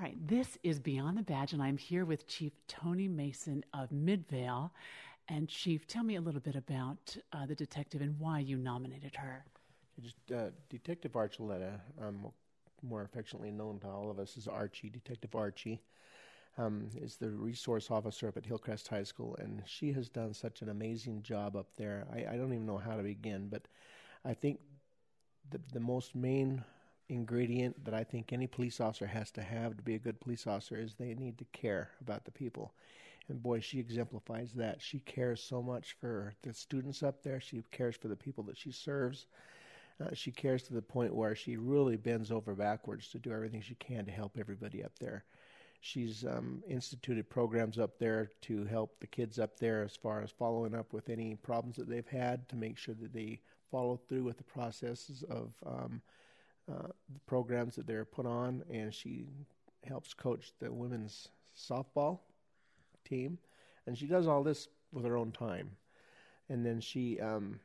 All right, this is Beyond the Badge, and I'm here with Chief Tony Mason of Midvale. And Chief, tell me a little bit about uh, the detective and why you nominated her. Just, uh, detective Archuleta, um, more affectionately known to all of us as Archie, Detective Archie, um, is the resource officer up at Hillcrest High School, and she has done such an amazing job up there. I, I don't even know how to begin, but I think the the most main ingredient that I think any police officer has to have to be a good police officer is they need to care about the people. And boy, she exemplifies that. She cares so much for the students up there. She cares for the people that she serves. Uh, she cares to the point where she really bends over backwards to do everything she can to help everybody up there. She's um, instituted programs up there to help the kids up there as far as following up with any problems that they've had to make sure that they follow through with the processes of um, uh, the programs that they're put on, and she helps coach the women's softball team, and she does all this with her own time. And then she um,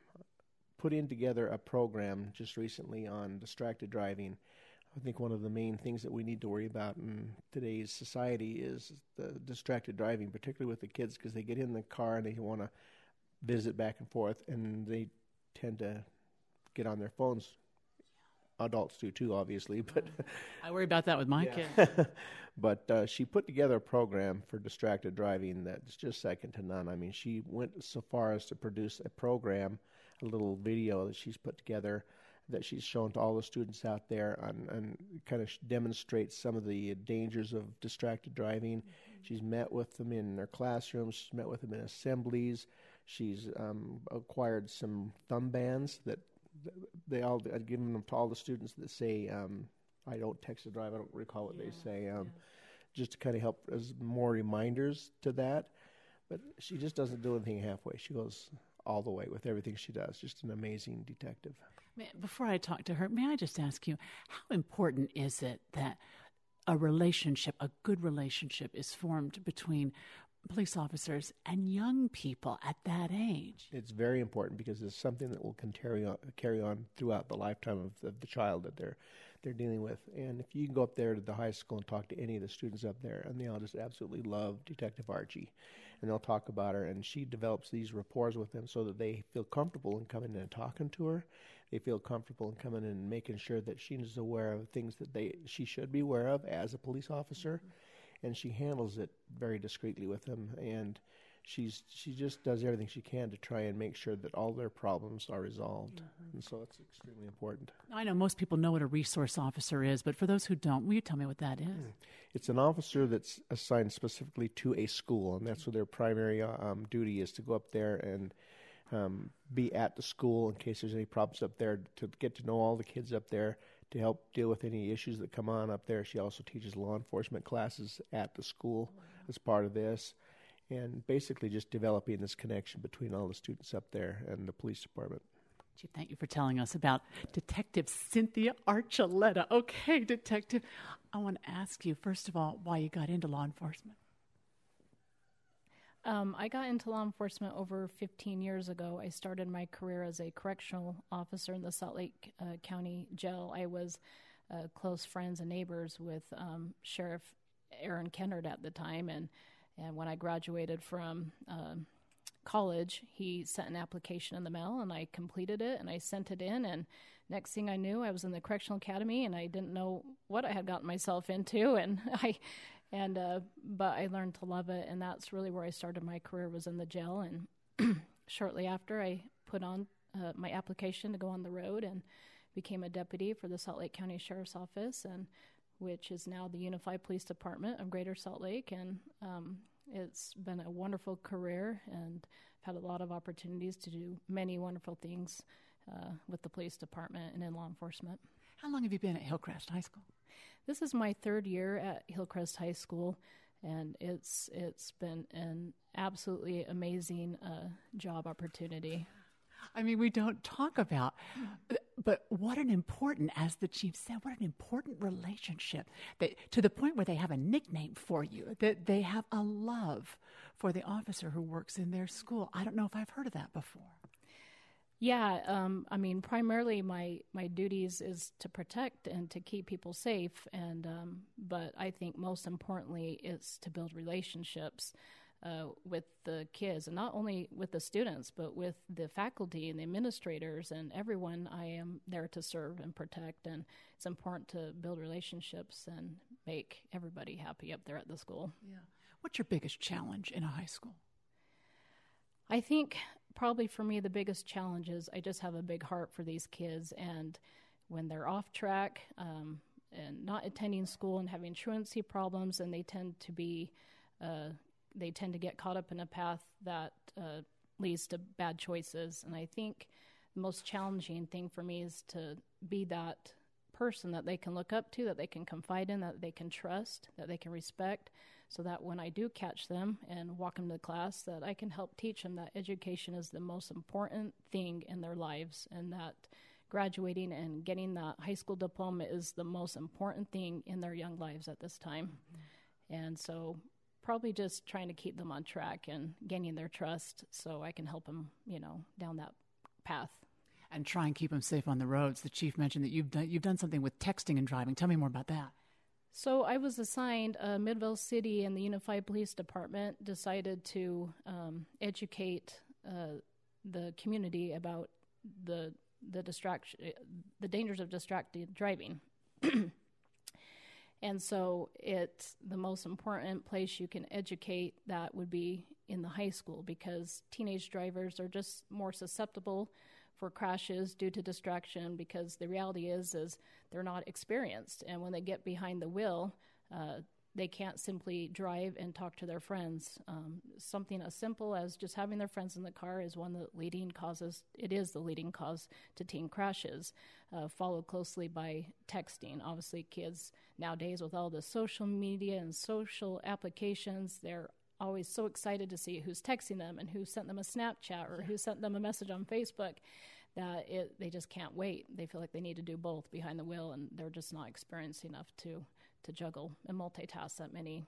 put in together a program just recently on distracted driving. I think one of the main things that we need to worry about in today's society is the distracted driving, particularly with the kids, because they get in the car and they want to visit back and forth, and they tend to get on their phones adults do too, obviously. But I worry about that with my yeah. kids. but uh, she put together a program for distracted driving that's just second to none. I mean, she went so far as to produce a program, a little video that she's put together that she's shown to all the students out there and, and kind of demonstrates some of the dangers of distracted driving. Mm-hmm. She's met with them in their classrooms. She's met with them in assemblies. She's um, acquired some thumb bands that they all I'd given them to all the students that say um, I don't text and drive. I don't recall what yeah, they say. Um, yeah. Just to kind of help as more reminders to that. But she just doesn't do anything halfway. She goes all the way with everything she does. Just an amazing detective. Before I talk to her, may I just ask you how important is it that a relationship, a good relationship, is formed between police officers and young people at that age. It's very important because it's something that will carry on, carry on throughout the lifetime of the, of the child that they're they're dealing with. And if you can go up there to the high school and talk to any of the students up there, and they all just absolutely love Detective Archie, and they'll talk about her, and she develops these rapport with them so that they feel comfortable in coming in and talking to her. They feel comfortable in coming in and making sure that she's aware of things that they she should be aware of as a police officer. Mm-hmm and she handles it very discreetly with them and she's she just does everything she can to try and make sure that all their problems are resolved mm-hmm. and so it's extremely important i know most people know what a resource officer is but for those who don't will you tell me what that is mm. it's an officer that's assigned specifically to a school and that's what their primary uh, um, duty is to go up there and um, be at the school in case there's any problems up there to get to know all the kids up there to help deal with any issues that come on up there. She also teaches law enforcement classes at the school as part of this, and basically just developing this connection between all the students up there and the police department. Chief, thank you for telling us about Detective Cynthia Archuleta. Okay, Detective, I want to ask you, first of all, why you got into law enforcement. Um, I got into law enforcement over 15 years ago. I started my career as a correctional officer in the Salt Lake uh, County Jail. I was uh, close friends and neighbors with um, Sheriff Aaron Kennard at the time, and and when I graduated from uh, college, he sent an application in the mail, and I completed it, and I sent it in, and next thing I knew, I was in the correctional academy, and I didn't know what I had gotten myself into, and I, and uh, but I learned to love it, and that's really where I started my career was in the jail, and shortly after I put on uh, my application to go on the road and became a deputy for the Salt Lake County Sheriff's Office, and which is now the Unified Police Department of Greater Salt Lake, and um, it's been a wonderful career, and I've had a lot of opportunities to do many wonderful things uh, with the police department and in law enforcement. How long have you been at Hillcrest High School? This is my third year at Hillcrest High School, and it's it's been an absolutely amazing uh, job opportunity. I mean, we don't talk about, but what an important, as the chief said, what an important relationship that to the point where they have a nickname for you, that they have a love for the officer who works in their school. I don't know if I've heard of that before. Yeah, um, I mean, primarily my my duties is to protect and to keep people safe, and um, but I think most importantly is to build relationships uh, with the kids, and not only with the students, but with the faculty and the administrators and everyone. I am there to serve and protect, and it's important to build relationships and make everybody happy up there at the school. Yeah. What's your biggest challenge in a high school? I think probably for me the biggest challenge is I just have a big heart for these kids, and when they're off track um, and not attending school and having truancy problems, and they tend to be uh, they tend to get caught up in a path that uh, leads to bad choices. And I think the most challenging thing for me is to be that person that they can look up to, that they can confide in, that they can trust, that they can respect, so that when I do catch them and walk them to class, that I can help teach them that education is the most important thing in their lives, and that graduating and getting that high school diploma is the most important thing in their young lives at this time. And so probably just trying to keep them on track and gaining their trust so I can help them, you know, down that path. And try and keep them safe on the roads. The chief mentioned that you've done you've done something with texting and driving. Tell me more about that. So I was assigned uh, Midvale City and the Unified Police Department decided to um, educate uh, the community about the the distraction, the dangers of distracted driving. And so it's the most important place you can educate that would be in the high school because teenage drivers are just more susceptible for crashes due to distraction because the reality is is they're not experienced and when they get behind the wheel uh, they can't simply drive and talk to their friends. Um, something as simple as just having their friends in the car is one of the leading causes. It is the leading cause to teen crashes, uh, followed closely by texting. Obviously, kids nowadays with all the social media and social applications, they're always so excited to see who's texting them and who sent them a Snapchat or who sent them a message on Facebook that it, they just can't wait. They feel like they need to do both behind the wheel, and they're just not experienced enough to to juggle and multitask that many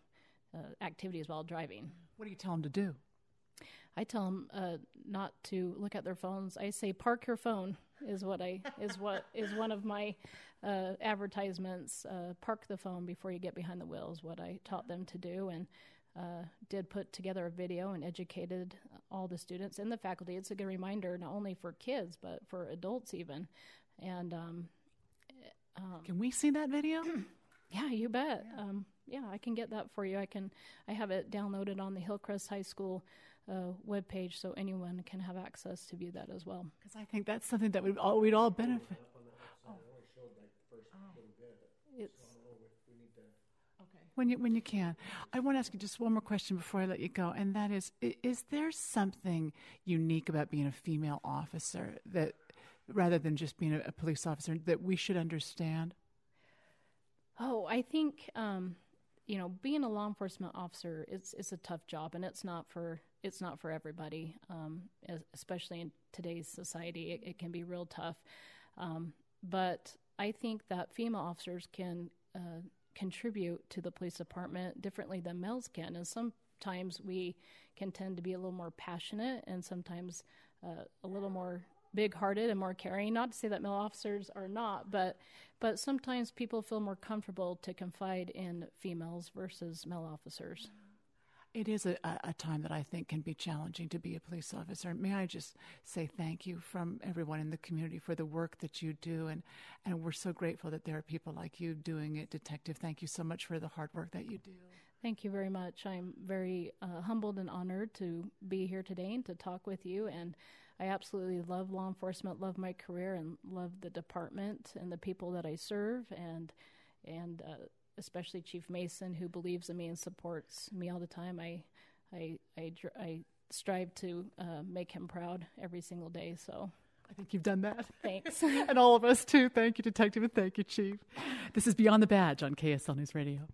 uh, activities while driving. What do you tell them to do? I tell them uh, not to look at their phones. I say park your phone is what I is what is one of my uh, advertisements. Uh, park the phone before you get behind the wheel is what I taught them to do, and uh, did put together a video and educated all the students and the faculty. It's a good reminder not only for kids but for adults even. And um, um, can we see that video? Yeah, you bet. Yeah. Um, yeah, I can get that for you. I can. I have it downloaded on the Hillcrest High School uh, webpage, so anyone can have access to view that as well. Because I think that's something that we'd all, we'd all benefit. Oh. It's okay. When you when you can, I want to ask you just one more question before I let you go, and that is: Is there something unique about being a female officer that, rather than just being a, a police officer, that we should understand? Oh, I think um, you know, being a law enforcement officer it's it's a tough job, and it's not for it's not for everybody, um, especially in today's society. It, it can be real tough, um, but I think that female officers can uh, contribute to the police department differently than males can, and sometimes we can tend to be a little more passionate, and sometimes uh, a little more big-hearted and more caring. Not to say that male officers are not, but but sometimes people feel more comfortable to confide in females versus male officers. It is a, a time that I think can be challenging to be a police officer. May I just say thank you from everyone in the community for the work that you do, and, and we're so grateful that there are people like you doing it, Detective. Thank you so much for the hard work that you do. Thank you very much. I'm very uh, humbled and honored to be here today and to talk with you. And I absolutely love law enforcement, love my career, and love the department and the people that I serve, and and uh, especially Chief Mason, who believes in me and supports me all the time. I I I, I strive to uh, make him proud every single day. So. I think you've done that. Thanks. and all of us too. Thank you, Detective, and thank you, Chief. This is Beyond the Badge on KSL News Radio.